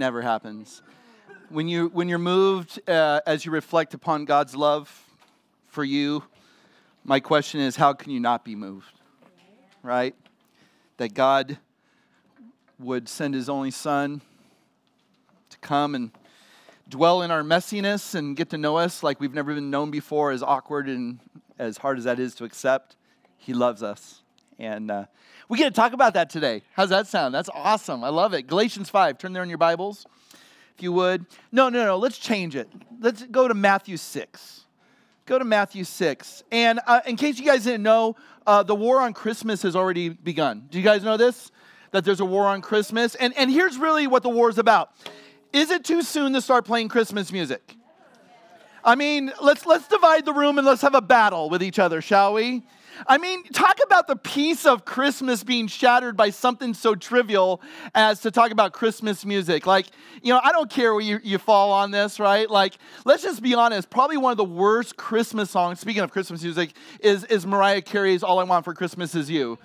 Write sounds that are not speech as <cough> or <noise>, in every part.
never happens. When, you, when you're moved uh, as you reflect upon God's love for you, my question is how can you not be moved? Right? That God would send his only son to come and dwell in our messiness and get to know us like we've never been known before, as awkward and as hard as that is to accept. He loves us. And uh, we get to talk about that today. How's that sound? That's awesome. I love it. Galatians 5. Turn there in your Bibles, if you would. No, no, no. Let's change it. Let's go to Matthew 6. Go to Matthew 6. And uh, in case you guys didn't know, uh, the war on Christmas has already begun. Do you guys know this? That there's a war on Christmas? And, and here's really what the war is about. Is it too soon to start playing Christmas music? I mean, let's, let's divide the room and let's have a battle with each other, shall we? I mean, talk about the peace of Christmas being shattered by something so trivial as to talk about Christmas music. Like, you know, I don't care where you, you fall on this, right? Like, let's just be honest. Probably one of the worst Christmas songs, speaking of Christmas music, is, is Mariah Carey's All I Want for Christmas Is You.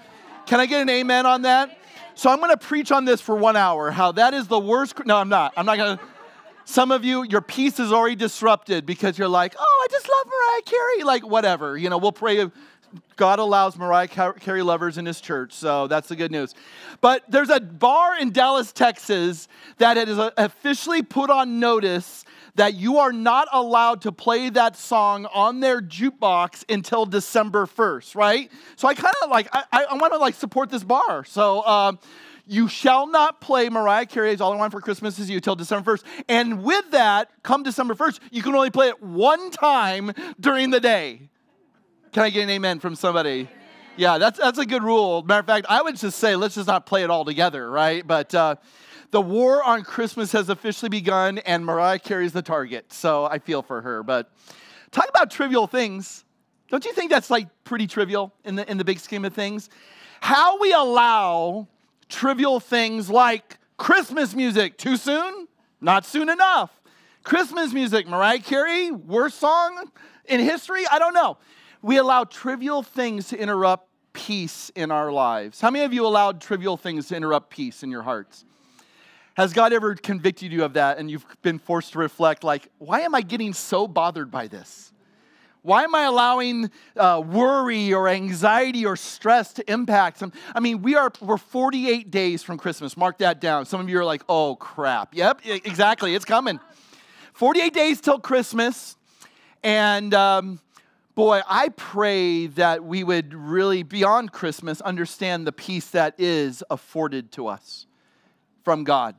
Can I get an amen on that? So I'm going to preach on this for one hour, how that is the worst. No, I'm not. I'm not going to. Some of you, your peace is already disrupted because you're like, oh, I just love Mariah Carey. Like, whatever. You know, we'll pray God allows Mariah Carey lovers in his church, so that's the good news. But there's a bar in Dallas, Texas that has officially put on notice that you are not allowed to play that song on their jukebox until December 1st, right? So I kind of like, I, I want to like support this bar. So, um, you shall not play Mariah Carey's All I Want for Christmas Is You till December 1st. And with that, come December 1st, you can only play it one time during the day. Can I get an amen from somebody? Yeah, that's, that's a good rule. Matter of fact, I would just say let's just not play it all together, right? But uh, the war on Christmas has officially begun, and Mariah Carey's the target. So I feel for her. But talk about trivial things. Don't you think that's like pretty trivial in the, in the big scheme of things? How we allow trivial things like Christmas music too soon? Not soon enough. Christmas music, Mariah Carey, worst song in history? I don't know we allow trivial things to interrupt peace in our lives. How many of you allowed trivial things to interrupt peace in your hearts? Has God ever convicted you of that and you've been forced to reflect, like, why am I getting so bothered by this? Why am I allowing uh, worry or anxiety or stress to impact? I mean, we are we're 48 days from Christmas. Mark that down. Some of you are like, "Oh crap!" Yep, exactly. It's coming. 48 days till Christmas, and um, boy, I pray that we would really, beyond Christmas, understand the peace that is afforded to us from God.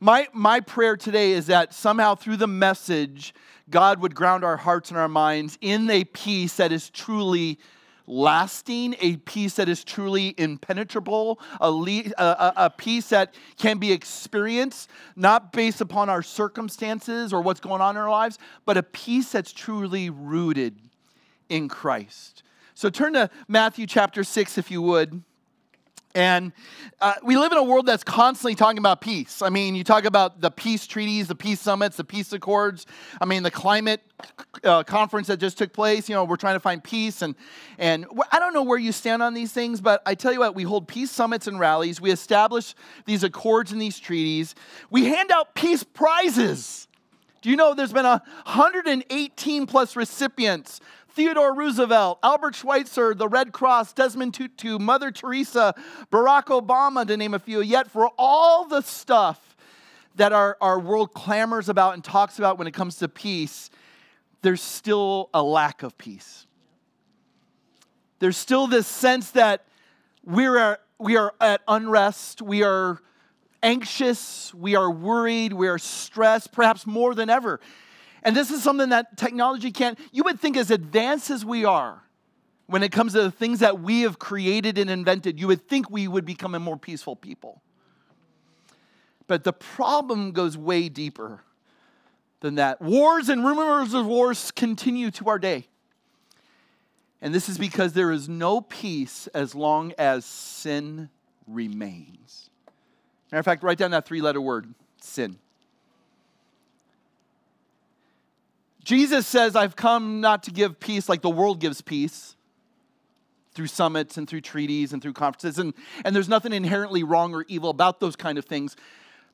My, my prayer today is that somehow through the message, God would ground our hearts and our minds in a peace that is truly lasting, a peace that is truly impenetrable, a, le- a, a, peace that can be experienced not based upon our circumstances or what's going on in our lives, but a peace that's truly rooted in Christ. So turn to Matthew chapter 6, if you would. And uh, we live in a world that's constantly talking about peace. I mean, you talk about the peace treaties, the peace summits, the peace accords. I mean, the climate uh, conference that just took place. You know, we're trying to find peace, and and I don't know where you stand on these things, but I tell you what, we hold peace summits and rallies. We establish these accords and these treaties. We hand out peace prizes. Do you know there's been 118 plus recipients Theodore Roosevelt, Albert Schweitzer, the Red Cross, Desmond Tutu, Mother Teresa, Barack Obama, to name a few. Yet, for all the stuff that our, our world clamors about and talks about when it comes to peace, there's still a lack of peace. There's still this sense that we are, we are at unrest, we are anxious, we are worried, we are stressed, perhaps more than ever. And this is something that technology can't, you would think, as advanced as we are, when it comes to the things that we have created and invented, you would think we would become a more peaceful people. But the problem goes way deeper than that. Wars and rumors of wars continue to our day. And this is because there is no peace as long as sin remains. Matter of fact, write down that three letter word sin. Jesus says, I've come not to give peace like the world gives peace through summits and through treaties and through conferences. And, and there's nothing inherently wrong or evil about those kind of things.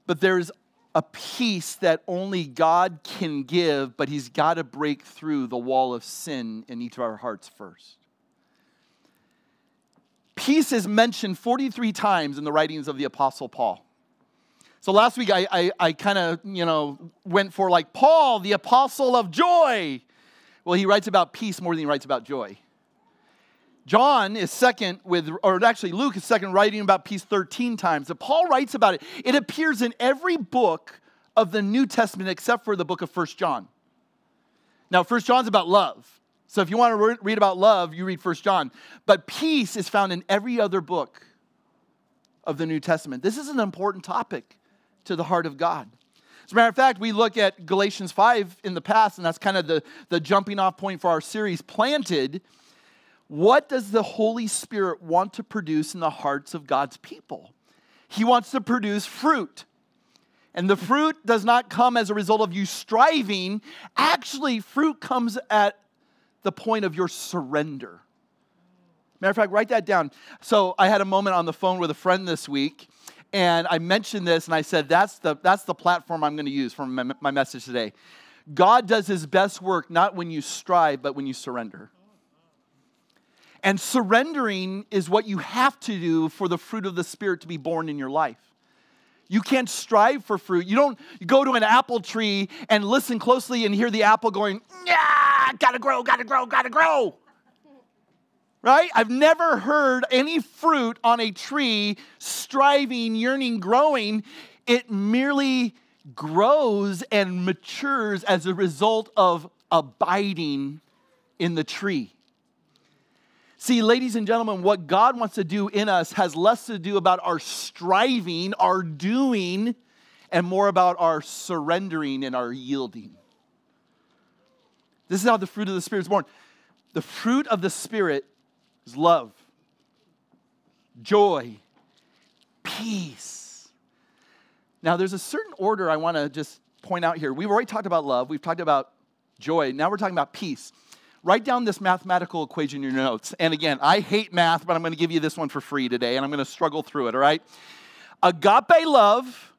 But there's a peace that only God can give, but He's got to break through the wall of sin in each of our hearts first. Peace is mentioned 43 times in the writings of the Apostle Paul. So last week I, I, I kind of, you know, went for like Paul, the apostle of joy. Well, he writes about peace more than he writes about joy. John is second with, or actually Luke is second writing about peace 13 times. But Paul writes about it. It appears in every book of the New Testament except for the book of First John. Now, First John's about love. So if you want to read about love, you read First John. But peace is found in every other book of the New Testament. This is an important topic to the heart of God. As a matter of fact, we look at Galatians 5 in the past, and that's kind of the, the jumping off point for our series, Planted what does the Holy Spirit want to produce in the hearts of God's people? He wants to produce fruit. And the fruit does not come as a result of you striving. Actually, fruit comes at the point of your surrender. Matter of fact, write that down. So I had a moment on the phone with a friend this week, and I mentioned this, and I said, that's the, that's the platform I'm going to use for my, my message today. God does his best work not when you strive, but when you surrender. And surrendering is what you have to do for the fruit of the Spirit to be born in your life. You can't strive for fruit. You don't go to an apple tree and listen closely and hear the apple going, yeah, gotta grow, gotta grow, gotta grow. Right? I've never heard any fruit on a tree striving, yearning, growing. It merely grows and matures as a result of abiding in the tree. See, ladies and gentlemen, what God wants to do in us has less to do about our striving, our doing, and more about our surrendering and our yielding. This is how the fruit of the Spirit is born. The fruit of the Spirit is love, joy, peace. Now, there's a certain order I want to just point out here. We've already talked about love, we've talked about joy, now we're talking about peace write down this mathematical equation in your notes. And again, I hate math, but I'm going to give you this one for free today, and I'm going to struggle through it, all right? Agape love,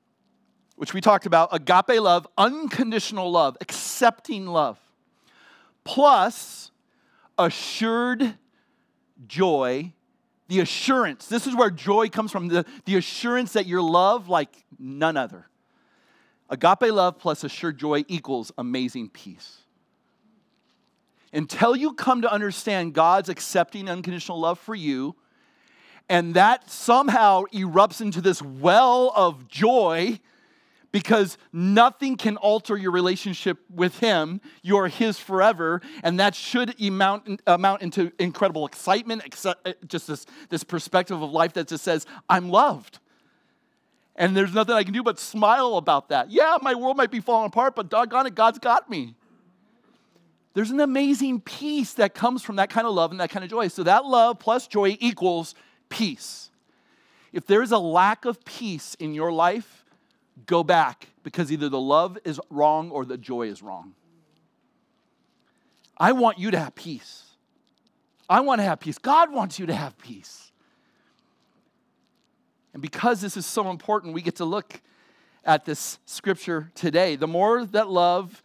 which we talked about, agape love, unconditional love, accepting love, plus assured joy, the assurance. This is where joy comes from, the, the assurance that you're loved like none other. Agape love plus assured joy equals amazing peace until you come to understand God's accepting unconditional love for you, and that somehow erupts into this well of joy because nothing can alter your relationship with Him. You're His forever, and that should amount, amount into incredible excitement, eh, just this, this perspective of life that just says, I'm loved. And there's nothing I can do but smile about that. Yeah, my world might be falling apart, but doggone it, God's got me. There's an amazing peace that comes from that kind of love and that kind of joy. So that love plus joy equals peace. If there is a lack of peace in your life, go back because either the love is wrong or the joy is wrong. I want you to have peace. I want to have peace. God wants you to have peace. And because this is so important, we get to look at this scripture today. The more that love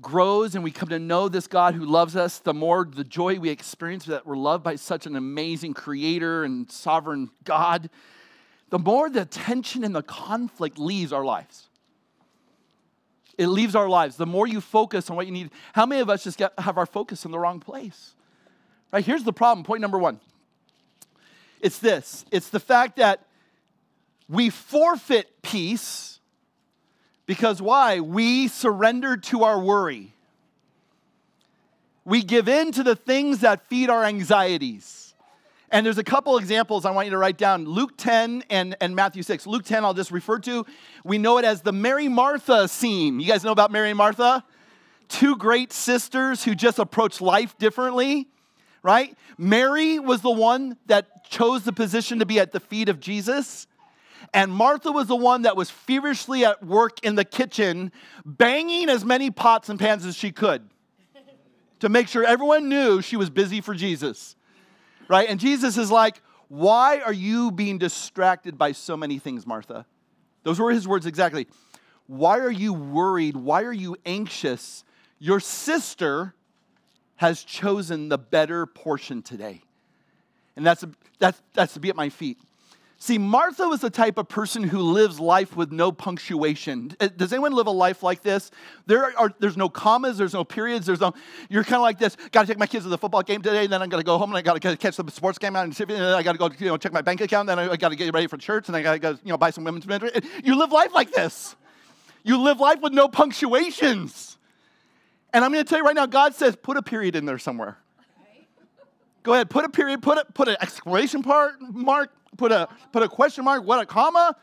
grows and we come to know this God who loves us, the more the joy we experience that we're loved by such an amazing creator and sovereign God, the more the tension and the conflict leaves our lives. It leaves our lives. The more you focus on what you need. How many of us just get, have our focus in the wrong place? Right? Here's the problem. Point number one it's this it's the fact that we forfeit peace because why? We surrender to our worry. We give in to the things that feed our anxieties. And there's a couple examples I want you to write down Luke 10 and, and Matthew 6. Luke 10, I'll just refer to. We know it as the Mary Martha scene. You guys know about Mary and Martha? Two great sisters who just approach life differently, right? Mary was the one that chose the position to be at the feet of Jesus. And Martha was the one that was feverishly at work in the kitchen, banging as many pots and pans as she could to make sure everyone knew she was busy for Jesus. Right? And Jesus is like, Why are you being distracted by so many things, Martha? Those were his words exactly. Why are you worried? Why are you anxious? Your sister has chosen the better portion today. And that's, that's, that's to be at my feet. See, Martha was the type of person who lives life with no punctuation. Uh, does anyone live a life like this? There are there's no commas, there's no periods, there's no you're kind of like this. Got to take my kids to the football game today, and then I'm to go home and I got to catch the sports game out and then I got to go you know check my bank account, then I got to get ready for church, and I got to go you know buy some women's mentor. You live life like this. You live life with no punctuations. And I'm to tell you right now, God says put a period in there somewhere. Go ahead, put a period, put a, put an exclamation part mark, put a, put a question mark, what a comma.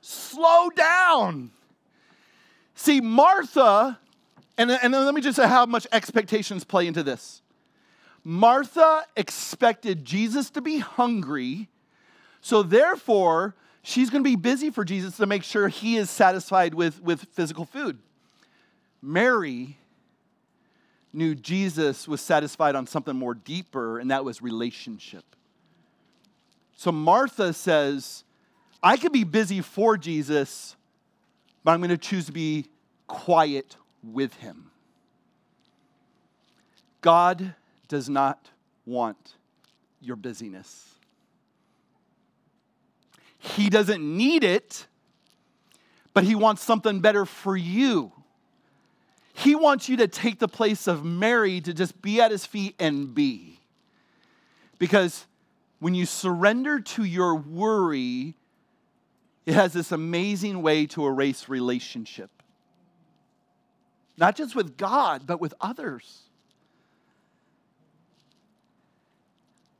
Slow down. See, Martha, and, and let me just say how much expectations play into this. Martha expected Jesus to be hungry, so therefore, she's going to be busy for Jesus to make sure he is satisfied with, with physical food. Mary knew Jesus was satisfied on something more deeper, and that was relationship. So Martha says, I could be busy for Jesus, but I'm going to choose to be quiet with him. God does not want your busyness. He doesn't need it, but He wants something better for you. He wants you to take the place of Mary to just be at His feet and be. Because when you surrender to your worry, it has this amazing way to erase relationship. Not just with God, but with others.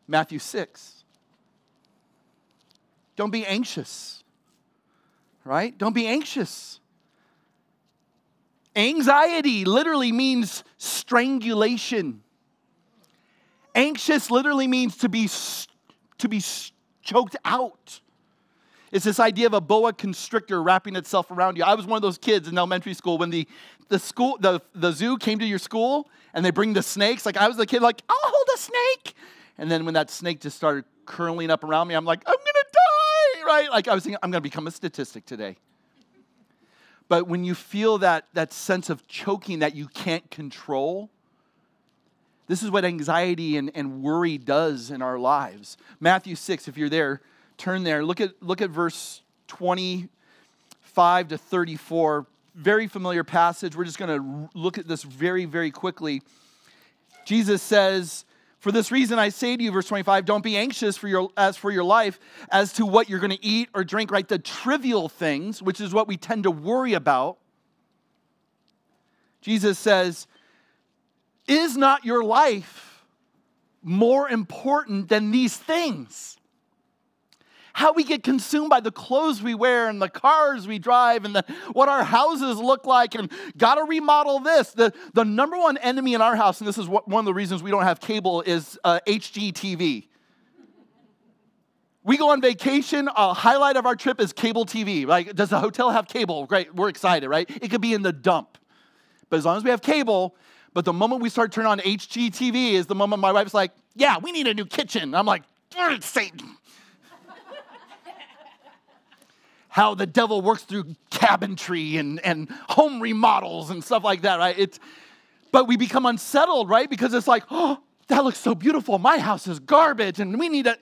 Matthew 6. Don't be anxious, right? Don't be anxious. Anxiety literally means strangulation. Anxious literally means to be to be choked out. It's this idea of a boa constrictor wrapping itself around you. I was one of those kids in elementary school when the, the school the, the zoo came to your school and they bring the snakes. Like I was the kid, like, I'll hold a snake. And then when that snake just started curling up around me, I'm like, I'm gonna die, right? Like I was thinking, I'm gonna become a statistic today. But when you feel that, that sense of choking that you can't control, this is what anxiety and, and worry does in our lives. Matthew 6, if you're there, turn there. Look at, look at verse 25 to 34. Very familiar passage. We're just going to look at this very, very quickly. Jesus says, for this reason, I say to you, verse 25, don't be anxious for your, as for your life as to what you're going to eat or drink, right? The trivial things, which is what we tend to worry about. Jesus says, is not your life more important than these things? How we get consumed by the clothes we wear and the cars we drive and the, what our houses look like and gotta remodel this. The, the number one enemy in our house, and this is what, one of the reasons we don't have cable, is uh, HGTV. We go on vacation. A highlight of our trip is cable TV. Like, does the hotel have cable? Great, we're excited, right? It could be in the dump. But as long as we have cable, but the moment we start turning on HGTV is the moment my wife's like, yeah, we need a new kitchen. I'm like, Satan. <laughs> How the devil works through cabinetry and, and home remodels and stuff like that, right? It's, but we become unsettled, right? Because it's like, oh, that looks so beautiful. My house is garbage and we need a.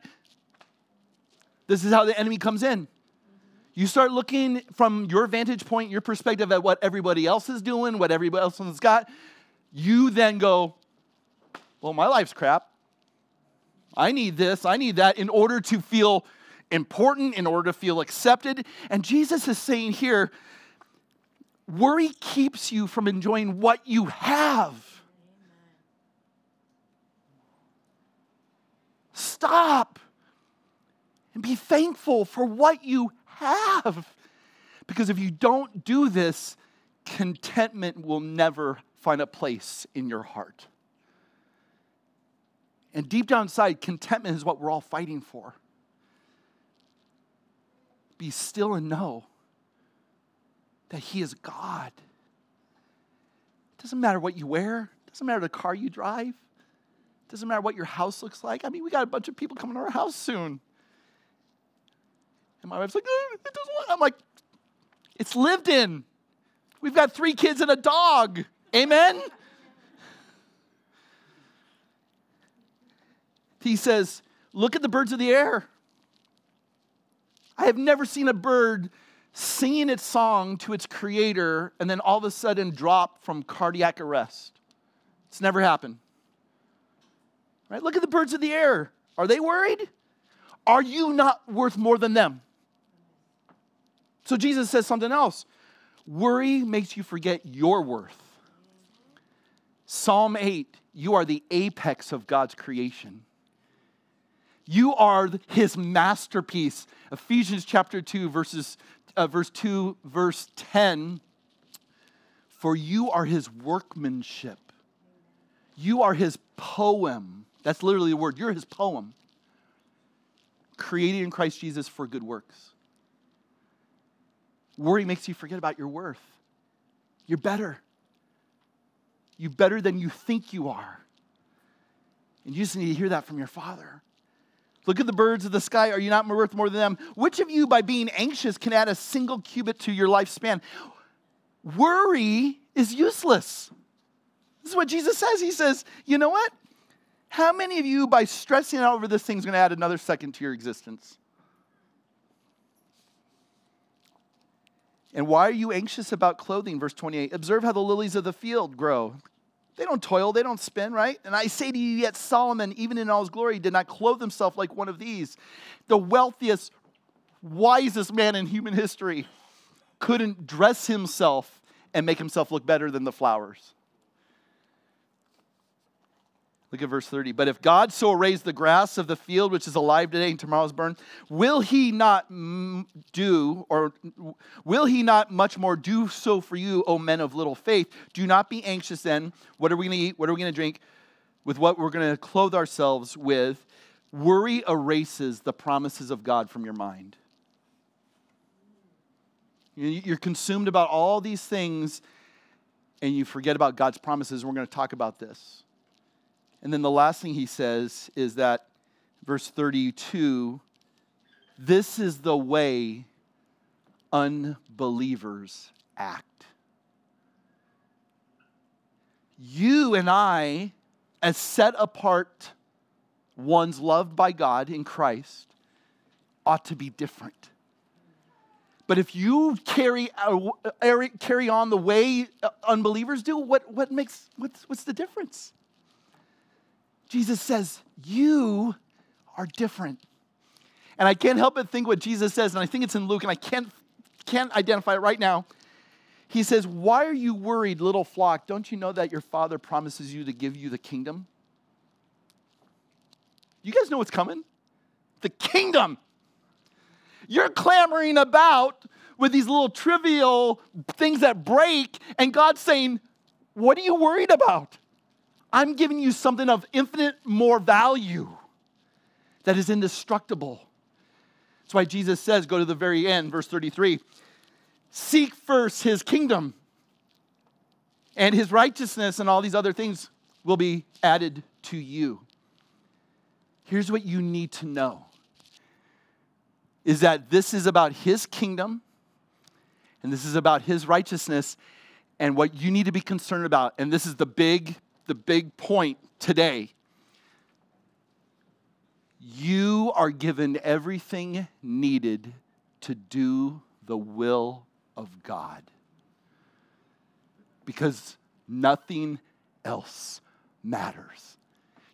This is how the enemy comes in. You start looking from your vantage point, your perspective at what everybody else is doing, what everybody else has got you then go, Well, my life's crap. I need this, I need that in order to feel important, in order to feel accepted. And Jesus is saying here, worry keeps you from enjoying what you have. Stop and be thankful for what you have. Because if you don't do this, contentment will never find a place in your heart. And deep down inside, contentment is what we're all fighting for. Be still and know that He is God. It doesn't matter what you wear, it doesn't matter the car you drive, it doesn't matter what your house looks like. I mean, we got a bunch of people coming to our house soon. And my wife's like, uh, it doesn't I'm like, it's lived in. We've got three kids and a dog. Amen? He says, Look at the birds of the air. I have never seen a bird singing its song to its creator and then all of a sudden drop from cardiac arrest. It's never happened. Right? Look at the birds of the air. Are they worried? Are you not worth more than them? So Jesus says something else. Worry makes you forget your worth. Psalm 8, you are the apex of God's creation. You are his masterpiece. Ephesians chapter 2, verses, uh, verse 2, verse 10. For you are his workmanship. You are his poem. That's literally the word. You're his poem. Created in Christ Jesus for good works. Worry makes you forget about your worth. You're better. You're better than you think you are. And you just need to hear that from your father. Look at the birds of the sky. Are you not worth more than them? Which of you, by being anxious, can add a single cubit to your lifespan? Worry is useless. This is what Jesus says. He says, You know what? How many of you, by stressing out over this thing, is going to add another second to your existence? And why are you anxious about clothing? Verse 28 Observe how the lilies of the field grow. They don't toil, they don't spin, right? And I say to you, yet Solomon, even in all his glory, did not clothe himself like one of these. The wealthiest, wisest man in human history couldn't dress himself and make himself look better than the flowers. Look at verse 30. But if God so raised the grass of the field, which is alive today and tomorrow's burned, will he not do, or will he not much more do so for you, O men of little faith? Do not be anxious then. What are we going to eat? What are we going to drink? With what we're going to clothe ourselves with. Worry erases the promises of God from your mind. You're consumed about all these things and you forget about God's promises. We're going to talk about this. And then the last thing he says is that, verse 32, this is the way unbelievers act. You and I, as set apart ones loved by God in Christ, ought to be different. But if you carry, uh, carry on the way unbelievers do, what, what makes, what's, what's the difference? Jesus says, You are different. And I can't help but think what Jesus says, and I think it's in Luke, and I can't, can't identify it right now. He says, Why are you worried, little flock? Don't you know that your Father promises you to give you the kingdom? You guys know what's coming? The kingdom. You're clamoring about with these little trivial things that break, and God's saying, What are you worried about? I'm giving you something of infinite more value that is indestructible. That's why Jesus says, go to the very end, verse 33 seek first his kingdom, and his righteousness and all these other things will be added to you. Here's what you need to know is that this is about his kingdom and this is about his righteousness and what you need to be concerned about and this is the big the big point today. You are given everything needed to do the will of God. Because nothing else matters.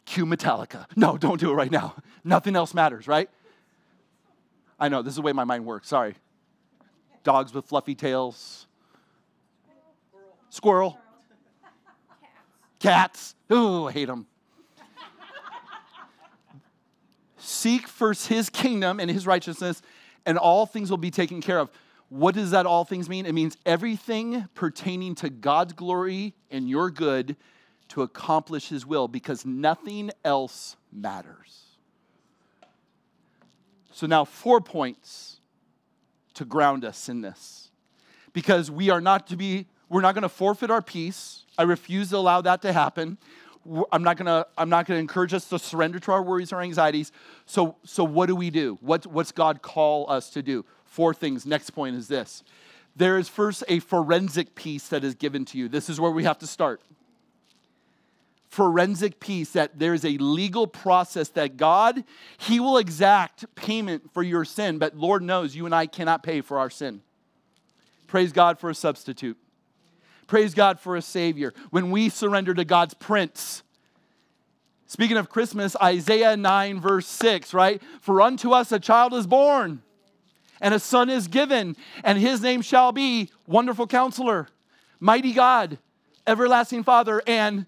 Cue Metallica. No, don't do it right now. Nothing else matters, right? I know, this is the way my mind works. Sorry. Dogs with fluffy tails. Squirrel. Cats. Ooh, I hate them. Seek first his kingdom and his righteousness, and all things will be taken care of. What does that all things mean? It means everything pertaining to God's glory and your good to accomplish his will because nothing else matters. So, now four points to ground us in this because we are not to be, we're not going to forfeit our peace I refuse to allow that to happen. I'm not gonna, I'm not gonna encourage us to surrender to our worries or anxieties. So, so what do we do? What, what's God call us to do? Four things. Next point is this there is first a forensic peace that is given to you. This is where we have to start. Forensic peace that there's a legal process that God, He will exact payment for your sin, but Lord knows you and I cannot pay for our sin. Praise God for a substitute. Praise God for a Savior. When we surrender to God's Prince, Speaking of Christmas, Isaiah 9, verse 6, right? For unto us a child is born, and a son is given, and his name shall be Wonderful Counselor, Mighty God, Everlasting Father, and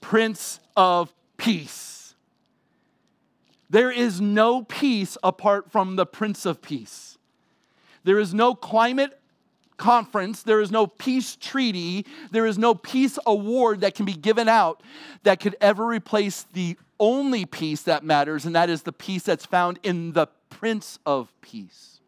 Prince of Peace. There is no peace apart from the Prince of Peace. There is no climate conference, there is no peace treaty, there is no peace award that can be given out that could ever replace the only peace that matters, and that is the peace that's found in the Prince of Peace.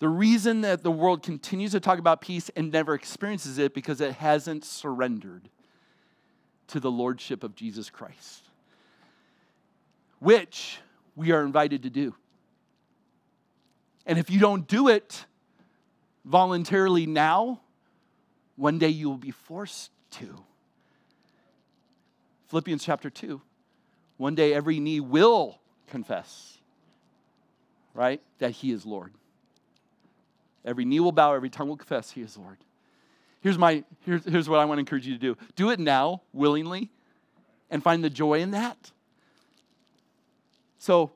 The reason that the world continues to talk about peace and never experiences it because it hasn't surrendered to the lordship of Jesus Christ, which we are invited to do. And if you don't do it voluntarily now, one day you will be forced to. Philippians chapter 2. One day every knee will confess, right, that He is Lord. Every knee will bow, every tongue will confess He is Lord. Here's, my, here's, here's what I want to encourage you to do do it now, willingly, and find the joy in that. So,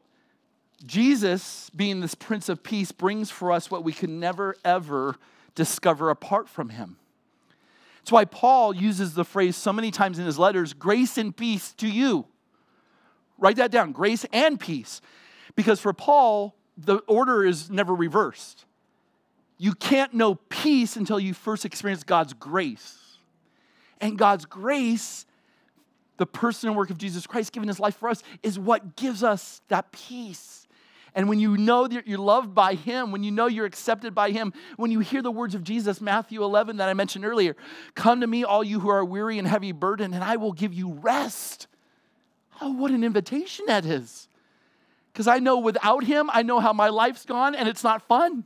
Jesus, being this Prince of Peace, brings for us what we can never, ever discover apart from him. That's why Paul uses the phrase so many times in his letters grace and peace to you. Write that down grace and peace. Because for Paul, the order is never reversed. You can't know peace until you first experience God's grace. And God's grace the person and work of Jesus Christ giving his life for us is what gives us that peace. And when you know that you're loved by him, when you know you're accepted by him, when you hear the words of Jesus, Matthew 11, that I mentioned earlier come to me, all you who are weary and heavy burdened, and I will give you rest. Oh, what an invitation that is. Because I know without him, I know how my life's gone, and it's not fun.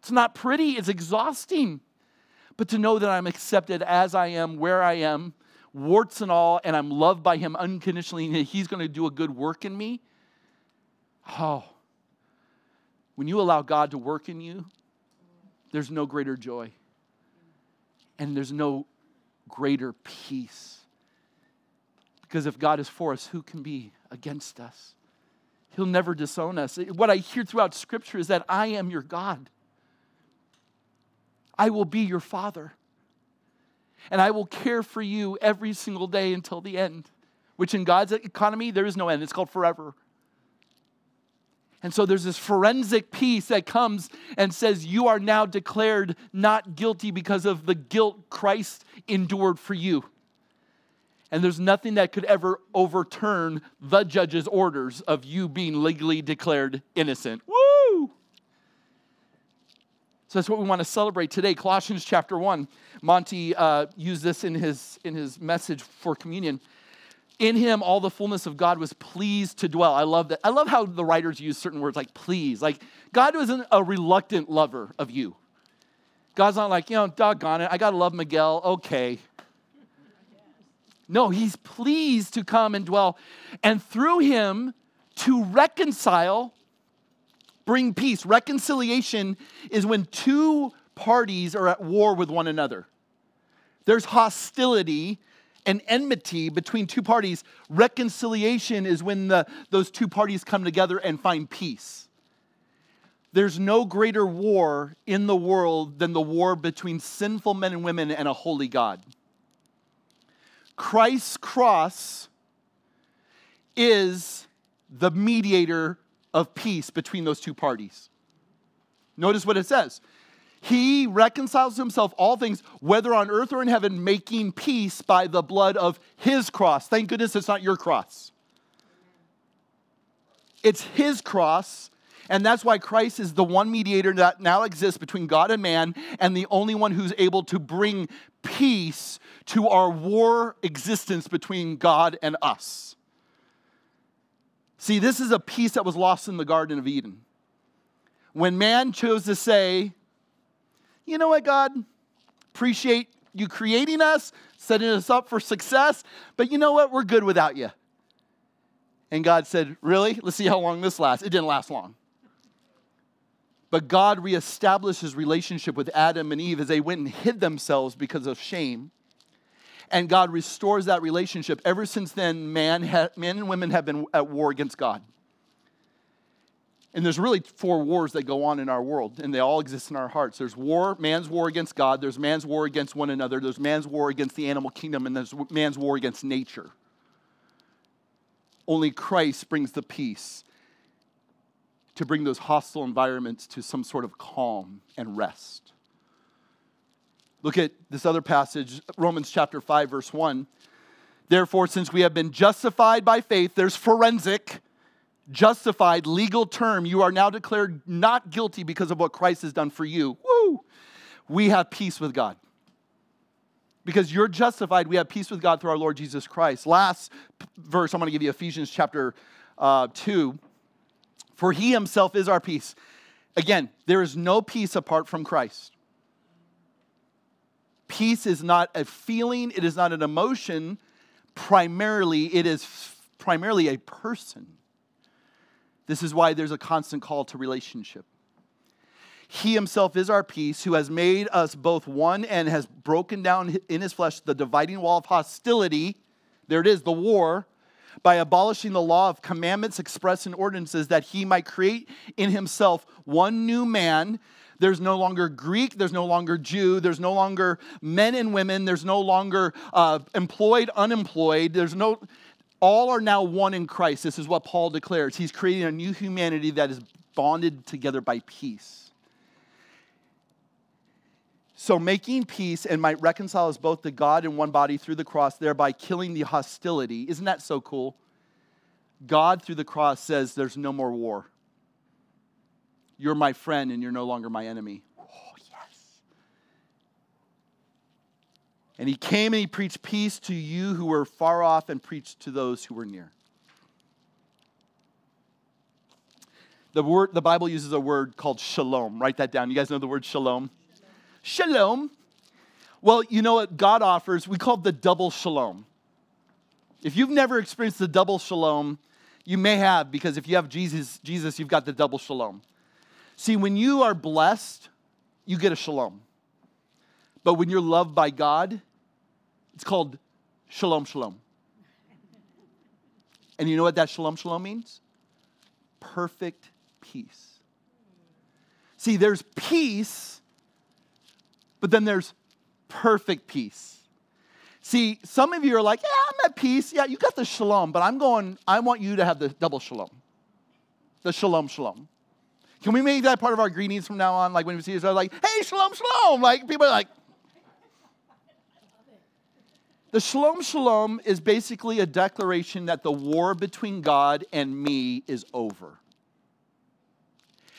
It's not pretty, it's exhausting. But to know that I'm accepted as I am, where I am, warts and all, and I'm loved by Him unconditionally, and He's going to do a good work in me. Oh, when you allow God to work in you, there's no greater joy, and there's no greater peace. Because if God is for us, who can be against us? He'll never disown us. What I hear throughout Scripture is that I am your God. I will be your Father and I will care for you every single day until the end, which in God's economy, there is no end. It's called forever. And so there's this forensic peace that comes and says, You are now declared not guilty because of the guilt Christ endured for you. And there's nothing that could ever overturn the judge's orders of you being legally declared innocent. Woo! So that's what we want to celebrate today. Colossians chapter 1. Monty uh, used this in his, in his message for communion. In him, all the fullness of God was pleased to dwell. I love that. I love how the writers use certain words like please. Like, God wasn't a reluctant lover of you. God's not like, you know, doggone it, I got to love Miguel. Okay. No, he's pleased to come and dwell. And through him, to reconcile bring peace. Reconciliation is when two parties are at war with one another. There's hostility and enmity between two parties. Reconciliation is when the, those two parties come together and find peace. There's no greater war in the world than the war between sinful men and women and a holy God. Christ's cross is the mediator of peace between those two parties. Notice what it says. He reconciles himself all things, whether on earth or in heaven, making peace by the blood of his cross. Thank goodness it's not your cross. It's his cross, and that's why Christ is the one mediator that now exists between God and man, and the only one who's able to bring peace to our war existence between God and us. See, this is a peace that was lost in the Garden of Eden. When man chose to say, you know what, God, appreciate you creating us, setting us up for success, but you know what, we're good without you. And God said, Really? Let's see how long this lasts. It didn't last long. But God reestablished his relationship with Adam and Eve as they went and hid themselves because of shame. And God restores that relationship. Ever since then, man, ha- men and women have been at war against God. And there's really four wars that go on in our world, and they all exist in our hearts. There's war, man's war against God, there's man's war against one another, there's man's war against the animal kingdom, and there's man's war against nature. Only Christ brings the peace to bring those hostile environments to some sort of calm and rest. Look at this other passage, Romans chapter 5, verse 1. Therefore, since we have been justified by faith, there's forensic, justified, legal term. You are now declared not guilty because of what Christ has done for you. Woo! We have peace with God. Because you're justified, we have peace with God through our Lord Jesus Christ. Last verse, I'm going to give you Ephesians chapter uh, 2 for he himself is our peace. Again, there is no peace apart from Christ. Peace is not a feeling, it is not an emotion. Primarily, it is primarily a person. This is why there's a constant call to relationship. He himself is our peace, who has made us both one and has broken down in his flesh the dividing wall of hostility. There it is, the war by abolishing the law of commandments expressed in ordinances, that he might create in himself one new man. There's no longer Greek, there's no longer Jew, there's no longer men and women, there's no longer uh, employed, unemployed, there's no, all are now one in Christ. This is what Paul declares. He's creating a new humanity that is bonded together by peace. So, making peace and might reconcile us both to God in one body through the cross, thereby killing the hostility. Isn't that so cool? God, through the cross, says there's no more war. You're my friend and you're no longer my enemy. Oh, yes. And he came and he preached peace to you who were far off and preached to those who were near. The, word, the Bible uses a word called shalom. Write that down. You guys know the word shalom? Shalom. Well, you know what God offers? We call it the double shalom. If you've never experienced the double shalom, you may have because if you have Jesus, Jesus, you've got the double shalom. See, when you are blessed, you get a shalom. But when you're loved by God, it's called shalom shalom. And you know what that shalom shalom means? Perfect peace. See, there's peace but then there's perfect peace. See, some of you are like, yeah, I'm at peace. Yeah, you got the shalom, but I'm going, I want you to have the double shalom. The shalom, shalom. Can we make that part of our greetings from now on? Like when we see each other, like, hey, shalom, shalom. Like people are like, the shalom, shalom is basically a declaration that the war between God and me is over.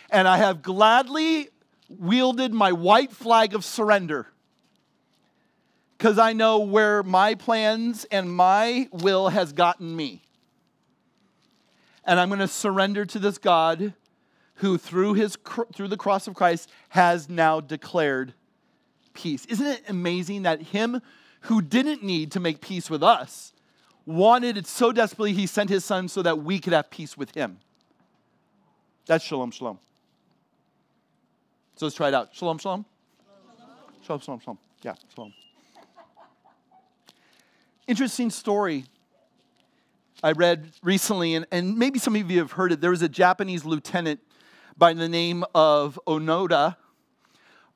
And I have gladly wielded my white flag of surrender because I know where my plans and my will has gotten me. And I'm going to surrender to this God who, through, his, through the cross of Christ, has now declared peace. Isn't it amazing that him who didn't need to make peace with us wanted it so desperately he sent his son so that we could have peace with him? That's shalom, shalom. So let's try it out. Shalom, shalom. Shalom, shalom, shalom. Yeah, shalom. Interesting story I read recently, and, and maybe some of you have heard it. There was a Japanese lieutenant by the name of Onoda.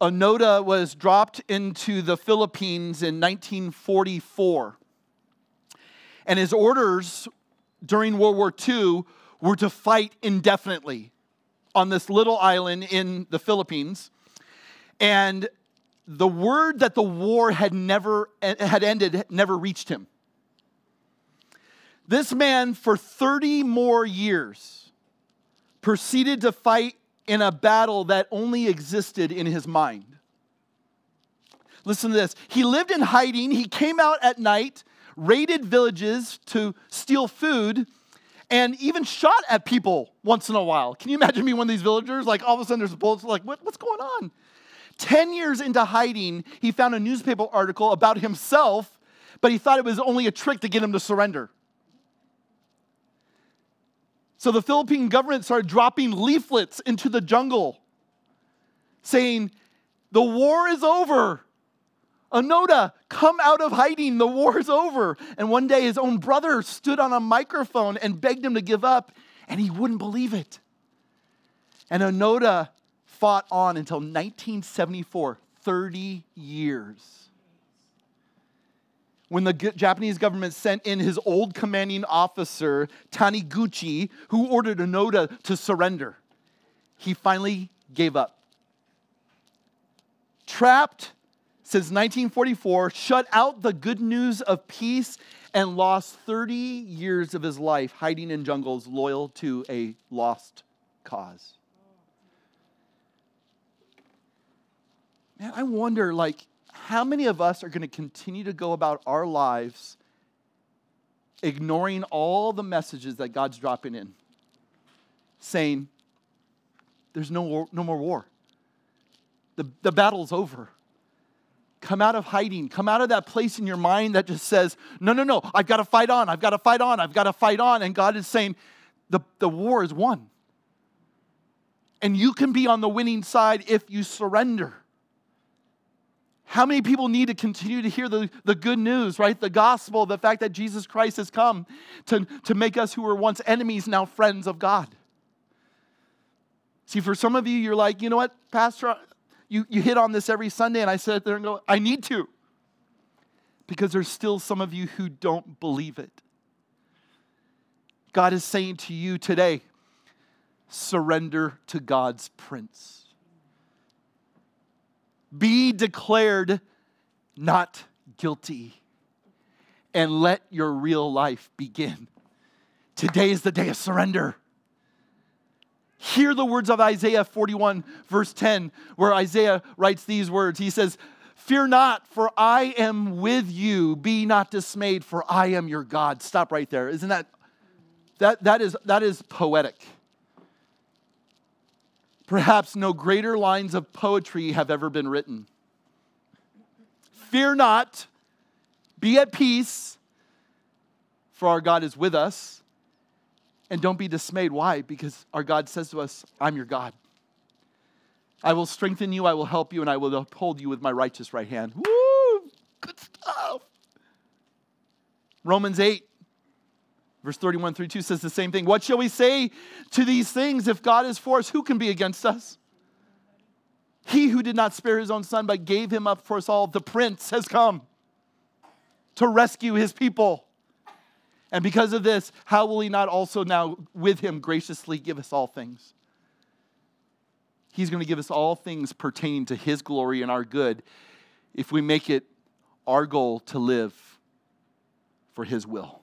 Onoda was dropped into the Philippines in 1944. And his orders during World War II were to fight indefinitely on this little island in the Philippines. And the word that the war had never had ended never reached him. This man for 30 more years proceeded to fight in a battle that only existed in his mind. Listen to this. He lived in hiding. He came out at night, raided villages to steal food, and even shot at people once in a while. Can you imagine me one of these villagers? Like all of a sudden there's bullets, like, what, what's going on? 10 years into hiding, he found a newspaper article about himself, but he thought it was only a trick to get him to surrender. So the Philippine government started dropping leaflets into the jungle saying, The war is over. Onoda, come out of hiding. The war is over. And one day his own brother stood on a microphone and begged him to give up, and he wouldn't believe it. And Onoda fought on until 1974, 30 years. When the Japanese government sent in his old commanding officer, Taniguchi, who ordered Onoda to surrender, he finally gave up. Trapped since 1944, shut out the good news of peace, and lost 30 years of his life hiding in jungles loyal to a lost cause. Man, I wonder, like, how many of us are going to continue to go about our lives ignoring all the messages that God's dropping in, saying, there's no, no more war. The, the battle's over. Come out of hiding. Come out of that place in your mind that just says, no, no, no, I've got to fight on. I've got to fight on. I've got to fight on. And God is saying, the, the war is won. And you can be on the winning side if you surrender. How many people need to continue to hear the, the good news, right? The gospel, the fact that Jesus Christ has come to, to make us who were once enemies now friends of God. See, for some of you, you're like, you know what, Pastor, you, you hit on this every Sunday, and I sit there and go, I need to. Because there's still some of you who don't believe it. God is saying to you today, surrender to God's prince be declared not guilty and let your real life begin. Today is the day of surrender. Hear the words of Isaiah 41, verse 10, where Isaiah writes these words. He says, Fear not, for I am with you. Be not dismayed, for I am your God. Stop right there. Isn't that that that is that is poetic. Perhaps no greater lines of poetry have ever been written. Fear not, be at peace, for our God is with us. And don't be dismayed. Why? Because our God says to us, I'm your God. I will strengthen you, I will help you, and I will uphold you with my righteous right hand. Woo! Good stuff. Romans 8, Verse 31 32 says the same thing. What shall we say to these things? If God is for us, who can be against us? He who did not spare his own son, but gave him up for us all, the prince has come to rescue his people. And because of this, how will he not also now with him graciously give us all things? He's going to give us all things pertaining to his glory and our good if we make it our goal to live for his will.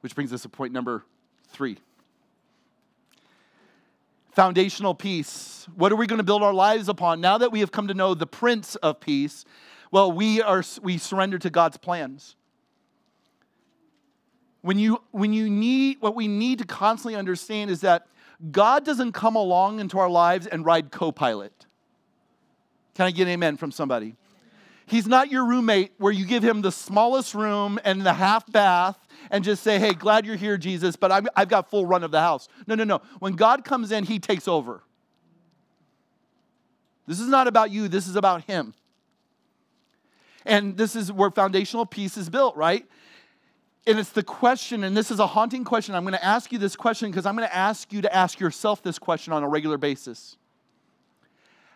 Which brings us to point number three foundational peace. What are we going to build our lives upon? Now that we have come to know the Prince of Peace, well, we, are, we surrender to God's plans. When you, when you need, what we need to constantly understand is that God doesn't come along into our lives and ride co pilot. Can I get an amen from somebody? He's not your roommate where you give him the smallest room and the half bath and just say, hey, glad you're here, Jesus, but i have got full run of the house. No, no, no. When God comes in, he takes over. This is not about you, this is about him. And this is where foundational peace is built, right? And it's the question, and this is a haunting question. I'm going to ask you this question because I'm going to ask you to ask yourself this question on a regular basis.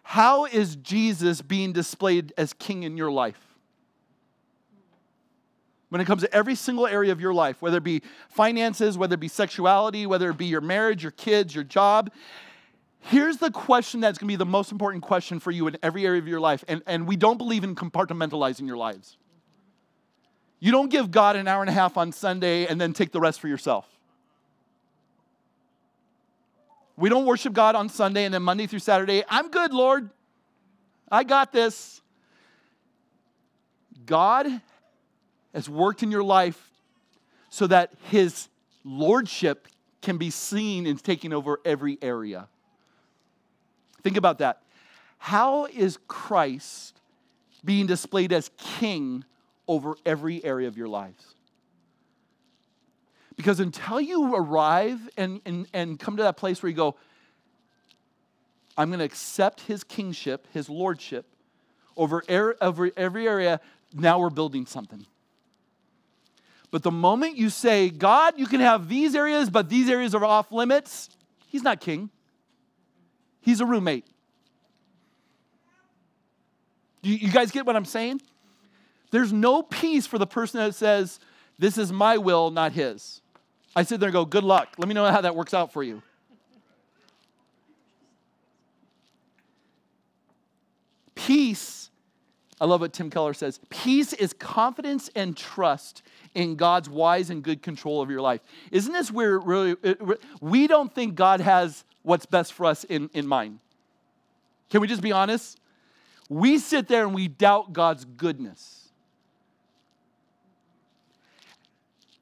How is Jesus being displayed as king in your life? When it comes to every single area of your life, whether it be finances, whether it be sexuality, whether it be your marriage, your kids, your job, here's the question that's going to be the most important question for you in every area of your life. And, and we don't believe in compartmentalizing your lives. You don't give God an hour and a half on Sunday and then take the rest for yourself. We don't worship God on Sunday and then Monday through Saturday. I'm good, Lord. I got this. God has worked in your life so that his lordship can be seen in taking over every area. Think about that. How is Christ being displayed as king over every area of your lives? Because until you arrive and, and, and come to that place where you go, I'm going to accept his kingship, his lordship over, er, over every area, now we're building something. But the moment you say, God, you can have these areas, but these areas are off limits, he's not king. He's a roommate. You, you guys get what I'm saying? There's no peace for the person that says, This is my will, not his. I sit there and go, Good luck. Let me know how that works out for you. Peace, I love what Tim Keller says peace is confidence and trust in God's wise and good control of your life. Isn't this where really, we don't think God has what's best for us in, in mind? Can we just be honest? We sit there and we doubt God's goodness.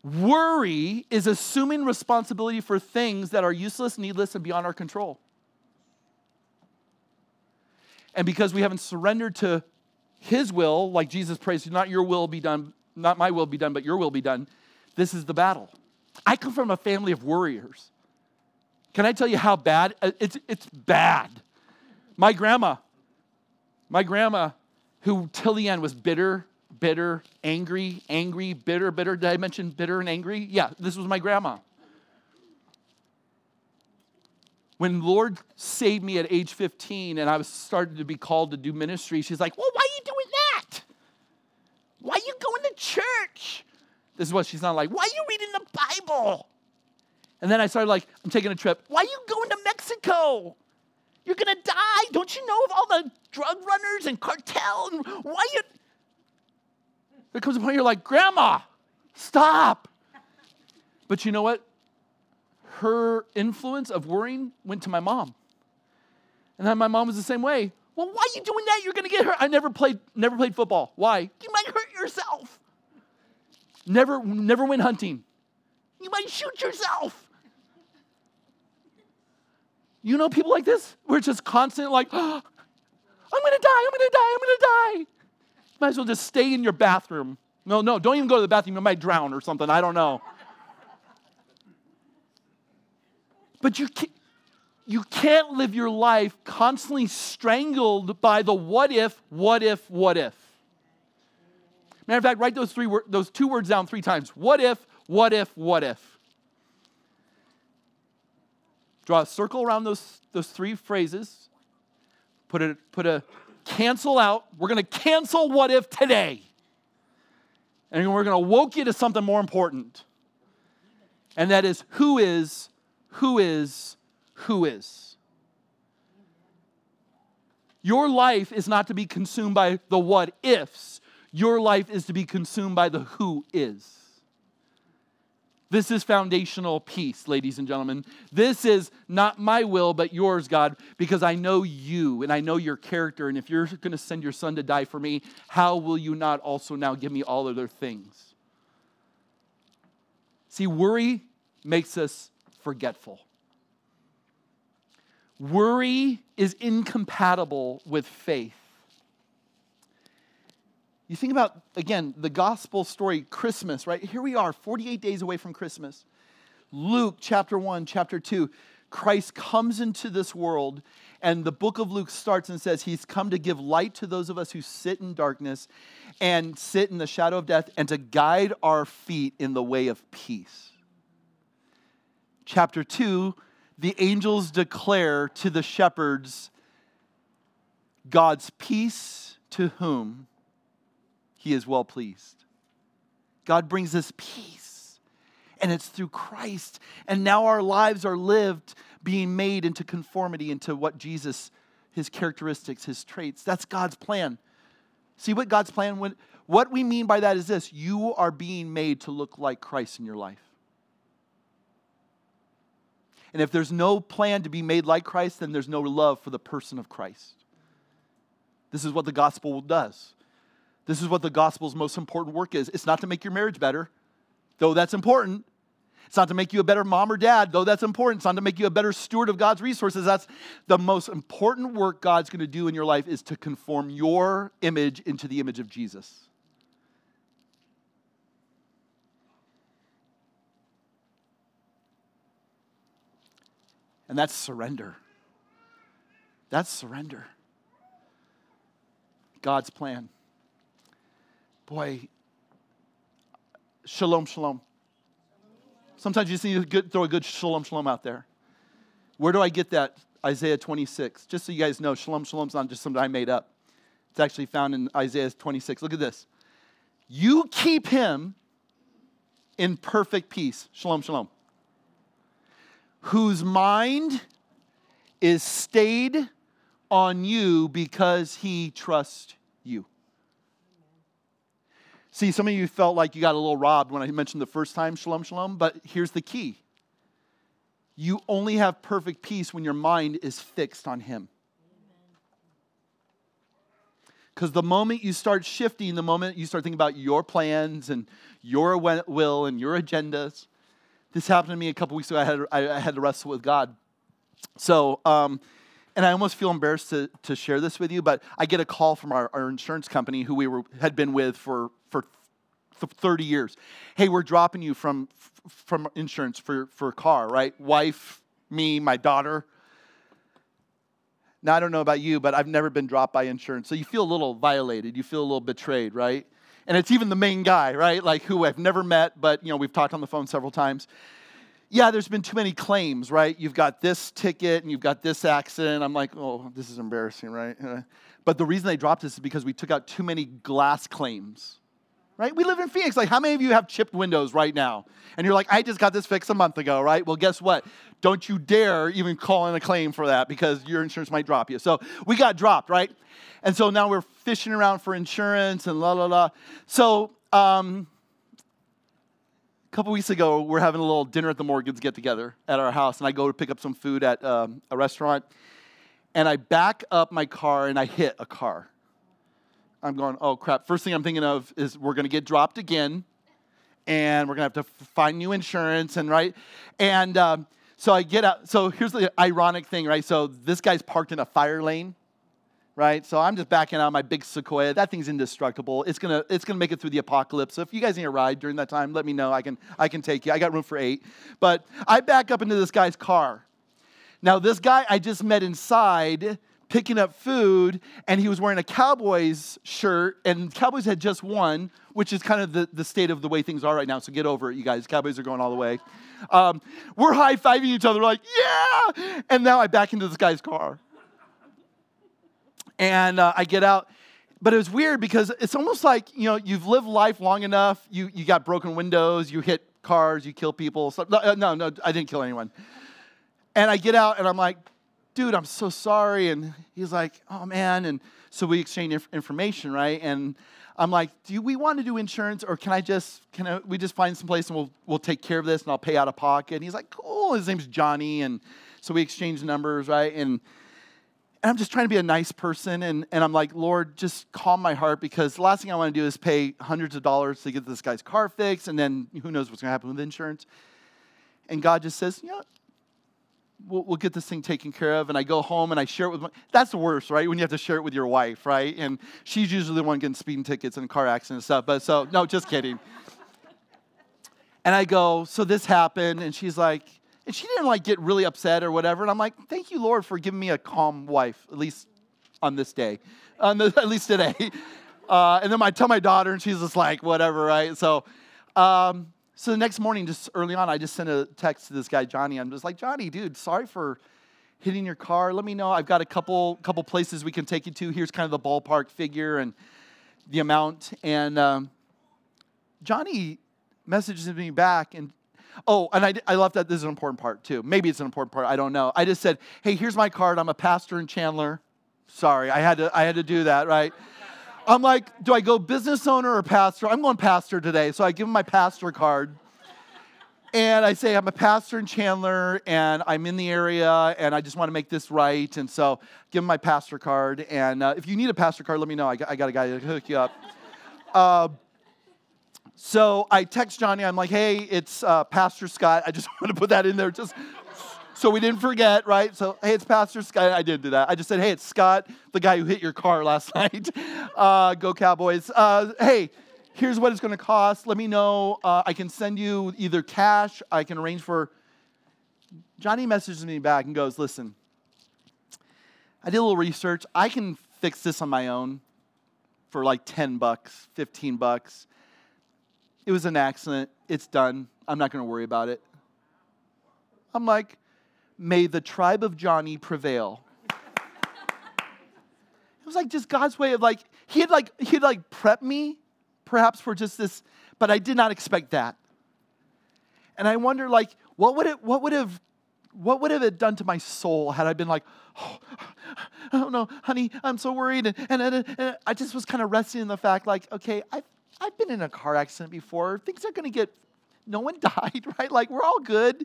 Worry is assuming responsibility for things that are useless, needless, and beyond our control. And because we haven't surrendered to His will, like Jesus prays, not your will be done, not my will be done, but your will be done, this is the battle. I come from a family of warriors. Can I tell you how bad? Uh, it's, it's bad. My grandma, my grandma, who till the end was bitter, bitter, angry, angry, bitter, bitter. Did I mention bitter and angry? Yeah, this was my grandma. When Lord saved me at age 15 and I was started to be called to do ministry, she's like, Well, why are you doing that? Why are you going to church? This is what she's not like. Why are you reading the Bible? And then I started like, I'm taking a trip. Why are you going to Mexico? You're gonna die. Don't you know of all the drug runners and cartel and why you there comes a point you're like, Grandma, stop. But you know what? Her influence of worrying went to my mom. And then my mom was the same way. Well, why are you doing that? You're gonna get hurt. I never played, never played football. Why? You might hurt yourself. Never, never went hunting. You might shoot yourself. You know people like this? We're just constant like, oh, <gasps> I'm gonna die, I'm gonna die, I'm gonna die. Might as well just stay in your bathroom. No, no, don't even go to the bathroom. You might drown or something. I don't know. But you can't, you can't live your life constantly strangled by the what if, what if, what if. Matter of fact, write those, three, those two words down three times. What if, what if, what if. Draw a circle around those, those three phrases. Put a, put a cancel out. We're going to cancel what if today. And we're going to woke you to something more important. And that is who is, who is, who is. Your life is not to be consumed by the what ifs. Your life is to be consumed by the who is. This is foundational peace, ladies and gentlemen. This is not my will, but yours, God, because I know you and I know your character. And if you're going to send your son to die for me, how will you not also now give me all other things? See, worry makes us forgetful. Worry is incompatible with faith. You think about, again, the gospel story, Christmas, right? Here we are, 48 days away from Christmas. Luke chapter 1, chapter 2. Christ comes into this world, and the book of Luke starts and says, He's come to give light to those of us who sit in darkness and sit in the shadow of death, and to guide our feet in the way of peace. Chapter 2, the angels declare to the shepherds God's peace to whom? He is well pleased. God brings us peace, and it's through Christ. And now our lives are lived being made into conformity into what Jesus, his characteristics, his traits. That's God's plan. See what God's plan would, what we mean by that is this you are being made to look like Christ in your life. And if there's no plan to be made like Christ, then there's no love for the person of Christ. This is what the gospel does. This is what the gospel's most important work is. It's not to make your marriage better, though that's important. It's not to make you a better mom or dad, though that's important. It's not to make you a better steward of God's resources. That's the most important work God's going to do in your life is to conform your image into the image of Jesus. And that's surrender. That's surrender. God's plan. Boy, shalom, shalom. Sometimes you see get, throw a good shalom, shalom out there. Where do I get that? Isaiah 26. Just so you guys know, shalom, shalom's not just something I made up. It's actually found in Isaiah 26. Look at this. You keep him in perfect peace. Shalom, shalom whose mind is stayed on you because he trusts. See, some of you felt like you got a little robbed when I mentioned the first time shalom, shalom, but here's the key you only have perfect peace when your mind is fixed on him. Because the moment you start shifting, the moment you start thinking about your plans and your will and your agendas, this happened to me a couple weeks ago. I had, I, had to wrestle with God. So, um, and I almost feel embarrassed to, to share this with you, but I get a call from our, our insurance company who we were, had been with for, for 30 years. Hey, we're dropping you from, from insurance for, for a car, right? Wife, me, my daughter. Now, I don't know about you, but I've never been dropped by insurance. So you feel a little violated. You feel a little betrayed, right? And it's even the main guy, right? Like who I've never met, but you know, we've talked on the phone several times. Yeah, there's been too many claims, right? You've got this ticket and you've got this accident. I'm like, oh, this is embarrassing, right? <laughs> But the reason they dropped this is because we took out too many glass claims right? We live in Phoenix. Like, how many of you have chipped windows right now? And you're like, I just got this fixed a month ago, right? Well, guess what? Don't you dare even call in a claim for that because your insurance might drop you. So we got dropped, right? And so now we're fishing around for insurance and la la la. So um, a couple weeks ago, we're having a little dinner at the Morgans get together at our house, and I go to pick up some food at um, a restaurant, and I back up my car and I hit a car. I'm going, oh crap. First thing I'm thinking of is we're going to get dropped again and we're going to have to find new insurance and right. And um, so I get out. So here's the ironic thing, right? So this guy's parked in a fire lane, right? So I'm just backing out my big Sequoia. That thing's indestructible. It's gonna it's gonna make it through the apocalypse. So if you guys need a ride during that time, let me know. I can I can take you. I got room for eight. But I back up into this guy's car. Now this guy I just met inside picking up food, and he was wearing a Cowboys shirt, and Cowboys had just won, which is kind of the, the state of the way things are right now. So get over it, you guys. Cowboys are going all the way. Um, we're high fiving each other, like, yeah! And now I back into this guy's car. And uh, I get out. But it was weird because it's almost like, you know, you've lived life long enough, you, you got broken windows, you hit cars, you kill people. So, no, no, no, I didn't kill anyone. And I get out and I'm like, dude, I'm so sorry. And he's like, oh man. And so we exchange inf- information, right? And I'm like, do we want to do insurance or can I just, can I, we just find some place and we'll, we'll take care of this and I'll pay out of pocket? And he's like, cool. His name's Johnny. And so we exchange numbers, right? And, and I'm just trying to be a nice person. And, and I'm like, Lord, just calm my heart because the last thing I want to do is pay hundreds of dollars to get this guy's car fixed. And then who knows what's going to happen with insurance. And God just says, you know, we'll, we'll, get this thing taken care of. And I go home and I share it with my, that's the worst, right? When you have to share it with your wife, right? And she's usually the one getting speeding tickets and car accidents and stuff. But so, no, just kidding. <laughs> and I go, so this happened. And she's like, and she didn't like get really upset or whatever. And I'm like, thank you, Lord, for giving me a calm wife, at least on this day, on the, <laughs> at least today. <laughs> Uh, and then I tell my daughter, and she's just like, whatever, right? So, um, so the next morning, just early on, I just sent a text to this guy, Johnny. I'm just like, Johnny, dude, sorry for hitting your car. Let me know. I've got a couple couple places we can take you to. Here's kind of the ballpark figure and the amount. And um, Johnny messages me back and oh, and I, I left that this is an important part too. Maybe it's an important part. I don't know. I just said, hey, here's my card. I'm a pastor in Chandler. Sorry, I had to I had to do that, right? I'm like, do I go business owner or pastor? I'm going pastor today. So I give him my pastor card. And I say, I'm a pastor in Chandler and I'm in the area and I just want to make this right. And so give him my pastor card. And uh, if you need a pastor card, let me know. I got, I got a guy to hook you up. Uh, So I text Johnny. I'm like, hey, it's uh, Pastor Scott. I just <laughs> want to put that in there just so we didn't forget, right? So, hey, it's Pastor Scott. I didn't do that. I just said, hey, it's Scott, the guy who hit your car last <laughs> night. Uh, go Cowboys. Uh, hey, here's what it's going to cost. Let me know. Uh, I can send you either cash, I can arrange for. Johnny messages me back and goes, listen, I did a little research. I can fix this on my own for like 10 bucks, 15 bucks. It was an accident. It's done. I'm not going to worry about it. I'm like, may the tribe of Johnny prevail. it was like just God's way of like, he had like, he had like prepped me perhaps for just this, but I did not expect that. And I wonder like, what would it, what would have, what would have it done to my soul had I been like, oh, oh I don't know, honey, I'm so worried. And, and, and, and I just was kind of resting in the fact like, okay, I've, I've been in a car accident before. Things are going to get, no one <laughs> died, right? Like, we're all good.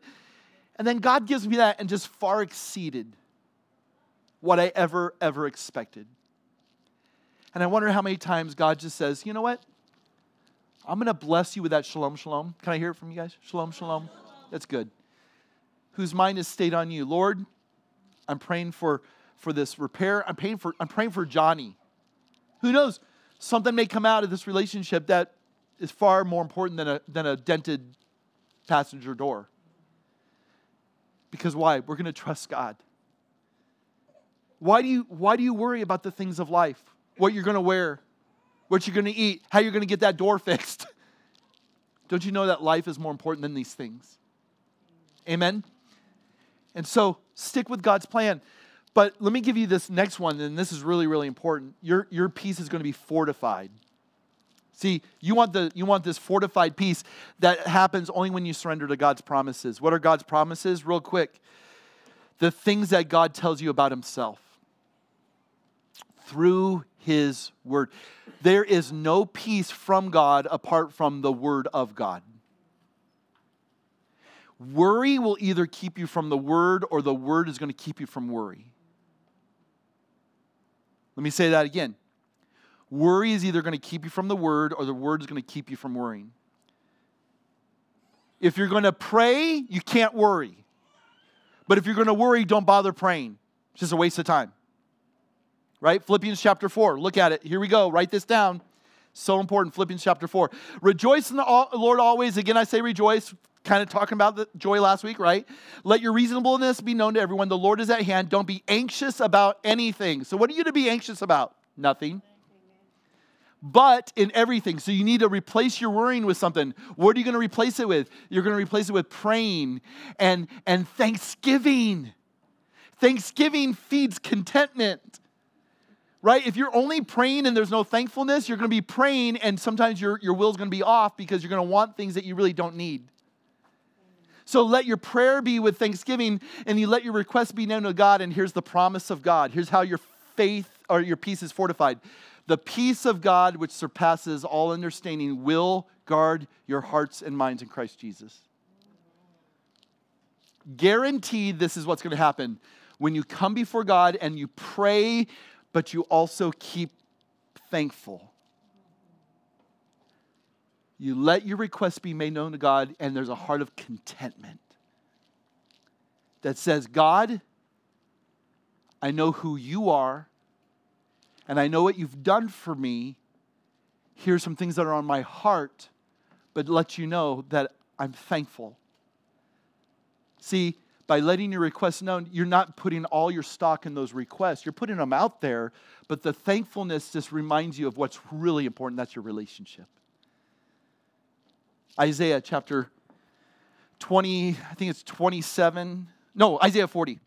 And then God gives me that and just far exceeded what I ever, ever expected. And I wonder how many times God just says, you know what? I'm going to bless you with that shalom, shalom. Can I hear it from you guys? Shalom, shalom. That's good. Whose mind is stayed on you. Lord, I'm praying for, for this repair. I'm praying for, I'm praying for Johnny. Who knows? Something may come out of this relationship that is far more important than a, than a dented passenger door. Because why? We're going to trust God. Why do, you, why do you worry about the things of life? What you're going to wear, what you're going to eat, how you're going to get that door <laughs> fixed. Don't you know that life is more important than these things? Amen? And so stick with God's plan. But let me give you this next one, and this is really, really important. Your, your peace is going to be fortified. See, you want, the, you want this fortified peace that happens only when you surrender to God's promises. What are God's promises? Real quick. The things that God tells you about Himself through His Word. There is no peace from God apart from the Word of God. Worry will either keep you from the Word or the Word is going to keep you from worry. Let me say that again. Worry is either going to keep you from the word or the word is going to keep you from worrying. If you're going to pray, you can't worry. But if you're going to worry, don't bother praying. It's just a waste of time. Right? Philippians chapter 4. Look at it. Here we go. Write this down. So important. Philippians chapter 4. Rejoice in the Lord always. Again, I say rejoice. Kind of talking about the joy last week, right? Let your reasonableness be known to everyone. The Lord is at hand. Don't be anxious about anything. So, what are you to be anxious about? Nothing but in everything. So you need to replace your worrying with something. What are you going to replace it with? You're going to replace it with praying and, and thanksgiving. Thanksgiving feeds contentment. Right? If you're only praying and there's no thankfulness, you're going to be praying and sometimes your, your will's going to be off because you're going to want things that you really don't need. So let your prayer be with thanksgiving and you let your request be known to God. And here's the promise of God. Here's how your faith or your peace is fortified. The peace of God, which surpasses all understanding, will guard your hearts and minds in Christ Jesus. Guaranteed, this is what's going to happen. When you come before God and you pray, but you also keep thankful. You let your requests be made known to God, and there's a heart of contentment that says, God, I know who you are and I know what you've done for me. Here's some things that are on my heart, but let you know that I'm thankful. See, by letting your requests known, you're not putting all your stock in those requests. You're putting them out there, but the thankfulness just reminds you of what's really important. That's your relationship. Isaiah chapter 20, I think it's 27. No, Isaiah 40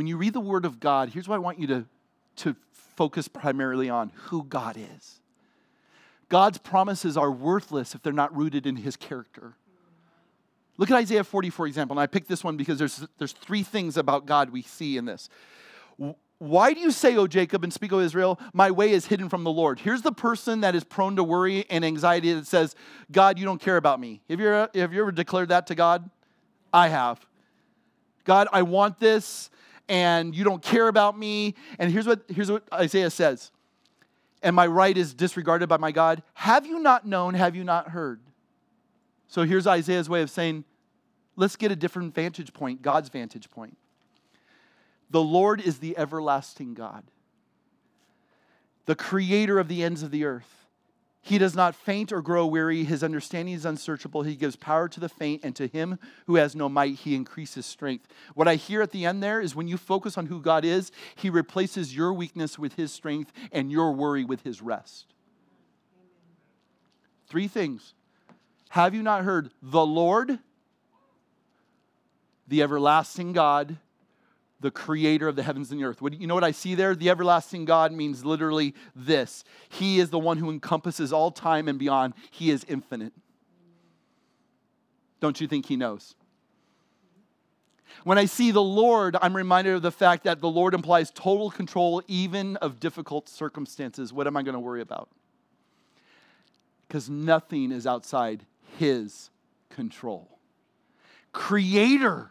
when you read the Word of God, here's what I want you to, to focus primarily on who God is. God's promises are worthless if they're not rooted in His character. Look at Isaiah 40, for example, and I picked this one because there's, there's three things about God we see in this. Why do you say, O Jacob, and speak, O Israel, my way is hidden from the Lord? Here's the person that is prone to worry and anxiety that says, God, you don't care about me. Have you ever, have you ever declared that to God? I have. God, I want this and you don't care about me. And here's what, here's what Isaiah says and my right is disregarded by my God? Have you not known? Have you not heard? So here's Isaiah's way of saying, let's get a different vantage point, God's vantage point. The Lord is the everlasting God, the creator of the ends of the earth. He does not faint or grow weary. His understanding is unsearchable. He gives power to the faint, and to him who has no might, he increases strength. What I hear at the end there is when you focus on who God is, he replaces your weakness with his strength and your worry with his rest. Three things. Have you not heard the Lord, the everlasting God, the creator of the heavens and the earth. You know what I see there? The everlasting God means literally this He is the one who encompasses all time and beyond, He is infinite. Don't you think He knows? When I see the Lord, I'm reminded of the fact that the Lord implies total control even of difficult circumstances. What am I going to worry about? Because nothing is outside His control. Creator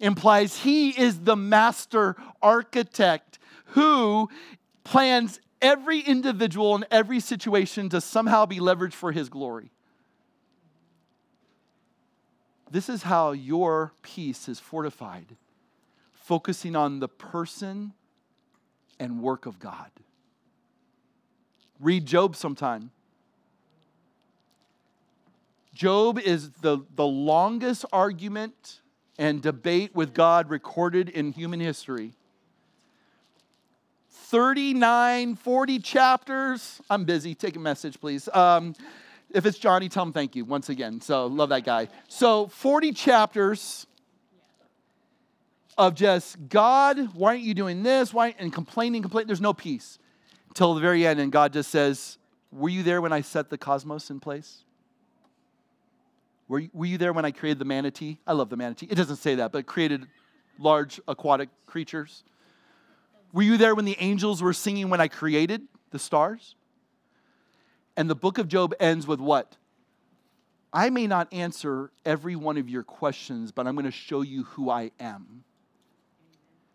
implies he is the master architect who plans every individual in every situation to somehow be leveraged for his glory. This is how your peace is fortified, focusing on the person and work of God. Read Job sometime. Job is the, the longest argument and debate with God recorded in human history. 39, 40 chapters. I'm busy. Take a message, please. Um, if it's Johnny, tell him thank you once again. So, love that guy. So, 40 chapters of just God, why aren't you doing this? Why? And complaining, complaining. There's no peace until the very end. And God just says, Were you there when I set the cosmos in place? Were you, were you there when I created the manatee? I love the manatee. It doesn't say that, but created large aquatic creatures. Were you there when the angels were singing when I created the stars? And the book of Job ends with what? I may not answer every one of your questions, but I'm going to show you who I am.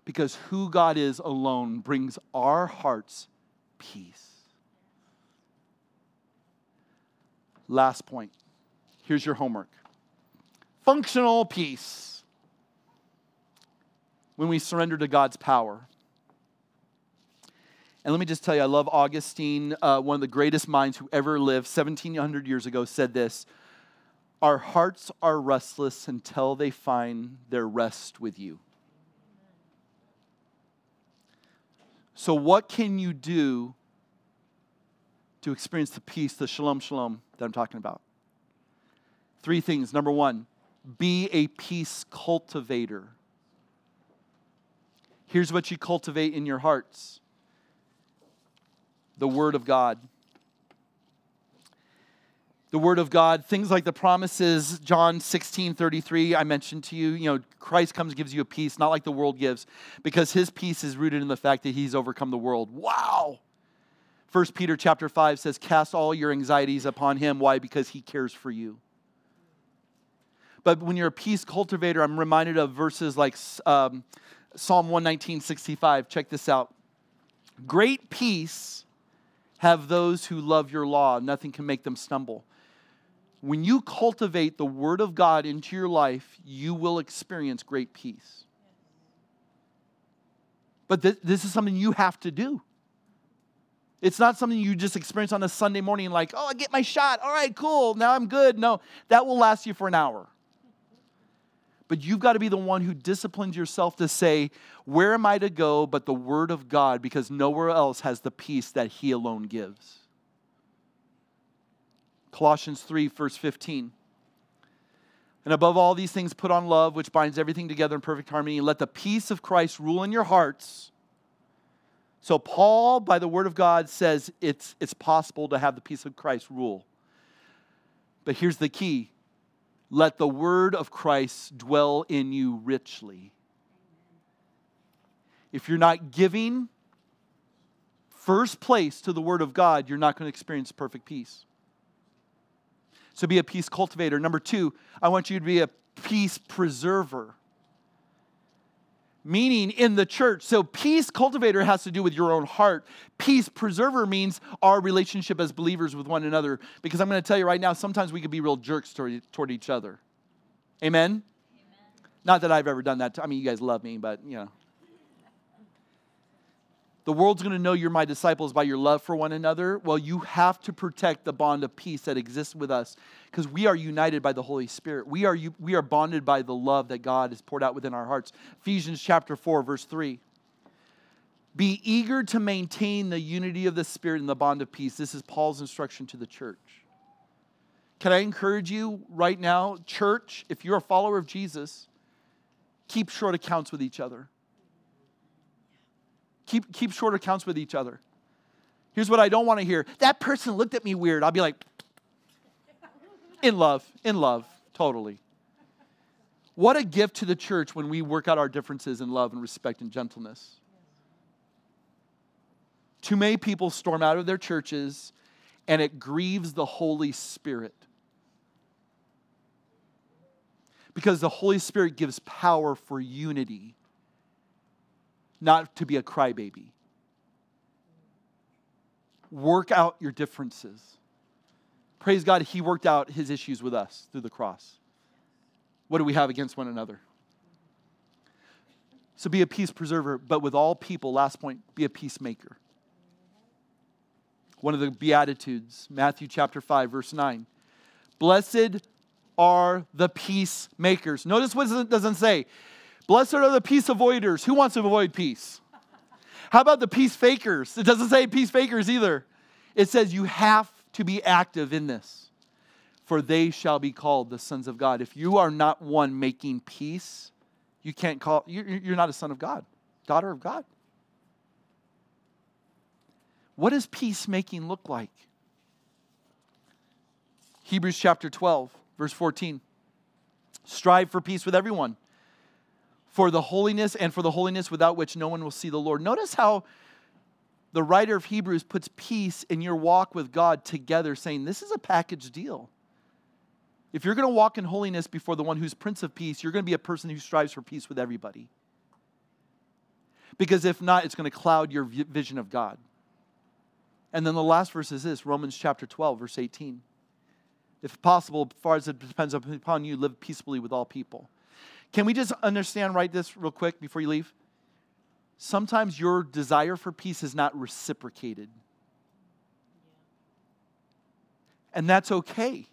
Because who God is alone brings our hearts peace. Last point Here's your homework functional peace. When we surrender to God's power. And let me just tell you, I love Augustine, uh, one of the greatest minds who ever lived, 1700 years ago, said this Our hearts are restless until they find their rest with you. So, what can you do to experience the peace, the shalom, shalom that I'm talking about? Three things. Number one, be a peace cultivator. Here's what you cultivate in your hearts the Word of God. The Word of God, things like the promises, John 16 33, I mentioned to you, you know, Christ comes, gives you a peace, not like the world gives, because his peace is rooted in the fact that he's overcome the world. Wow! 1 Peter chapter 5 says, Cast all your anxieties upon him. Why? Because he cares for you. But when you're a peace cultivator, I'm reminded of verses like um, Psalm 119, 65. Check this out. Great peace have those who love your law, nothing can make them stumble. When you cultivate the Word of God into your life, you will experience great peace. But th- this is something you have to do. It's not something you just experience on a Sunday morning, like, oh, I get my shot. All right, cool. Now I'm good. No, that will last you for an hour. But you've got to be the one who disciplines yourself to say, Where am I to go but the Word of God? Because nowhere else has the peace that He alone gives. Colossians 3, verse 15. And above all these things, put on love, which binds everything together in perfect harmony. And let the peace of Christ rule in your hearts. So, Paul, by the word of God, says it's, it's possible to have the peace of Christ rule. But here's the key let the word of Christ dwell in you richly. If you're not giving first place to the word of God, you're not going to experience perfect peace. So be a peace cultivator. Number two, I want you to be a peace preserver. Meaning in the church. So, peace cultivator has to do with your own heart. Peace preserver means our relationship as believers with one another. Because I'm going to tell you right now, sometimes we can be real jerks toward, toward each other. Amen? Amen? Not that I've ever done that. I mean, you guys love me, but you know. The world's going to know you're my disciples by your love for one another. Well, you have to protect the bond of peace that exists with us because we are united by the Holy Spirit. We are, we are bonded by the love that God has poured out within our hearts. Ephesians chapter 4, verse 3. Be eager to maintain the unity of the Spirit and the bond of peace. This is Paul's instruction to the church. Can I encourage you right now, church, if you're a follower of Jesus, keep short accounts with each other. Keep, keep short accounts with each other. Here's what I don't want to hear that person looked at me weird. I'll be like, in love, in love, totally. What a gift to the church when we work out our differences in love and respect and gentleness. Too many people storm out of their churches and it grieves the Holy Spirit. Because the Holy Spirit gives power for unity not to be a crybaby. Work out your differences. Praise God, He worked out His issues with us through the cross. What do we have against one another? So be a peace preserver, but with all people, last point, be a peacemaker. One of the Beatitudes, Matthew chapter 5, verse 9. Blessed are the peacemakers. Notice what it doesn't say. Blessed are the peace avoiders. Who wants to avoid peace? How about the peace fakers? It doesn't say peace fakers either. It says you have to be active in this, for they shall be called the sons of God. If you are not one making peace, you can't call, you're not a son of God, daughter of God. What does peacemaking look like? Hebrews chapter 12, verse 14. Strive for peace with everyone for the holiness and for the holiness without which no one will see the Lord. Notice how the writer of Hebrews puts peace in your walk with God together, saying, This is a package deal. If you're going to walk in holiness before the one who's Prince of Peace, you're going to be a person who strives for peace with everybody. Because if not, it's going to cloud your vision of God. And then the last verse is this Romans chapter 12, verse 18. If possible, as far as it depends upon you, live peaceably with all people. Can we just understand, write this real quick before you leave? Sometimes your desire for peace is not reciprocated. And that's okay.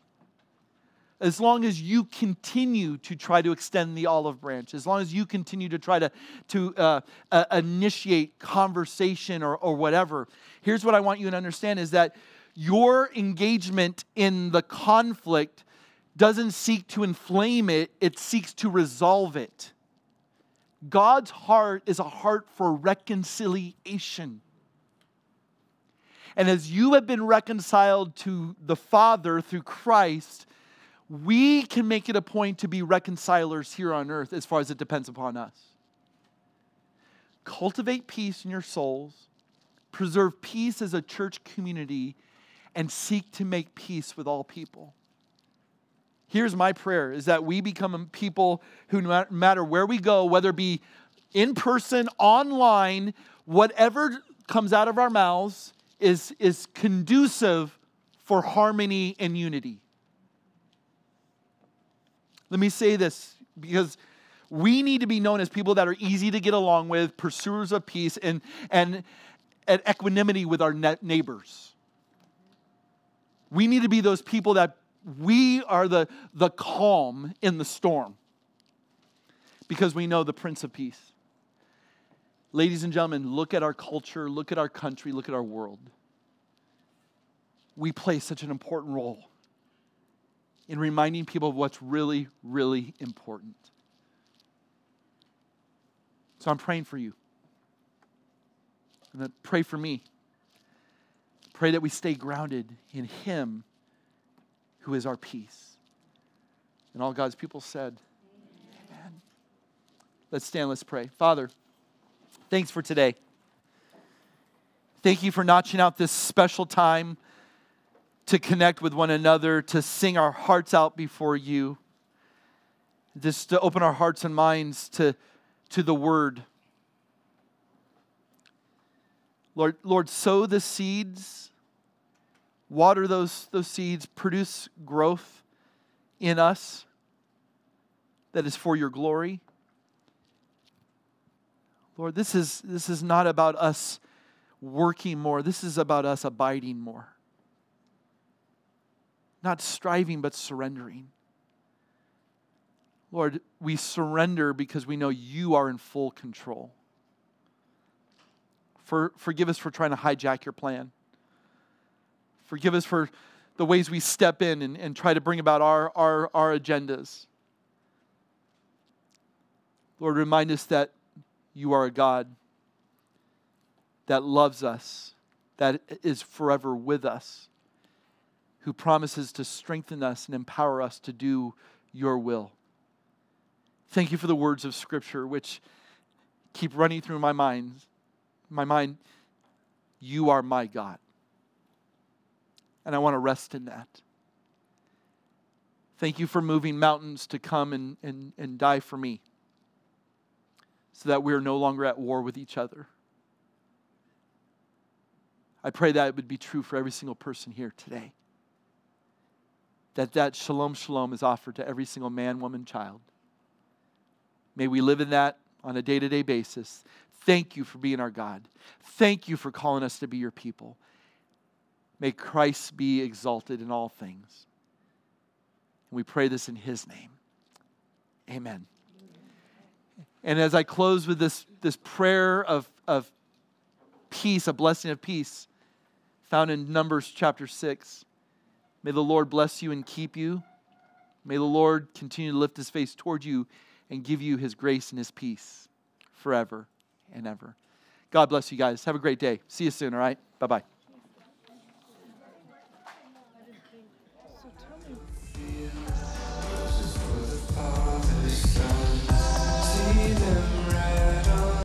As long as you continue to try to extend the olive branch, as long as you continue to try to, to uh, uh, initiate conversation or, or whatever, here's what I want you to understand is that your engagement in the conflict doesn't seek to inflame it, it seeks to resolve it. God's heart is a heart for reconciliation. And as you have been reconciled to the Father through Christ, we can make it a point to be reconcilers here on earth as far as it depends upon us. Cultivate peace in your souls, preserve peace as a church community, and seek to make peace with all people. Here's my prayer is that we become people who, no matter where we go, whether it be in person, online, whatever comes out of our mouths is, is conducive for harmony and unity. Let me say this because we need to be known as people that are easy to get along with, pursuers of peace, and, and at equanimity with our neighbors. We need to be those people that we are the, the calm in the storm because we know the Prince of Peace. Ladies and gentlemen, look at our culture, look at our country, look at our world. We play such an important role in reminding people of what's really, really important. So I'm praying for you. And pray for me. Pray that we stay grounded in Him who is our peace. And all God's people said, Amen. Let's stand, let's pray. Father, thanks for today. Thank you for notching out this special time to connect with one another, to sing our hearts out before you, just to open our hearts and minds to, to the word. Lord, Lord, sow the seeds, water those, those seeds, produce growth in us that is for your glory. Lord, this is, this is not about us working more, this is about us abiding more. Not striving, but surrendering. Lord, we surrender because we know you are in full control. For, forgive us for trying to hijack your plan. Forgive us for the ways we step in and, and try to bring about our, our, our agendas. Lord, remind us that you are a God that loves us, that is forever with us, who promises to strengthen us and empower us to do your will. Thank you for the words of Scripture, which keep running through my mind. My mind, you are my God. And I want to rest in that. Thank you for moving mountains to come and, and, and die for me so that we are no longer at war with each other. I pray that it would be true for every single person here today. That that shalom shalom is offered to every single man, woman, child. May we live in that on a day to day basis. Thank you for being our God. Thank you for calling us to be your people. May Christ be exalted in all things. And we pray this in his name. Amen. And as I close with this, this prayer of, of peace, a blessing of peace, found in Numbers chapter 6, may the Lord bless you and keep you. May the Lord continue to lift his face toward you and give you his grace and his peace forever and ever. God bless you guys. Have a great day. See you soon, all right? Bye bye.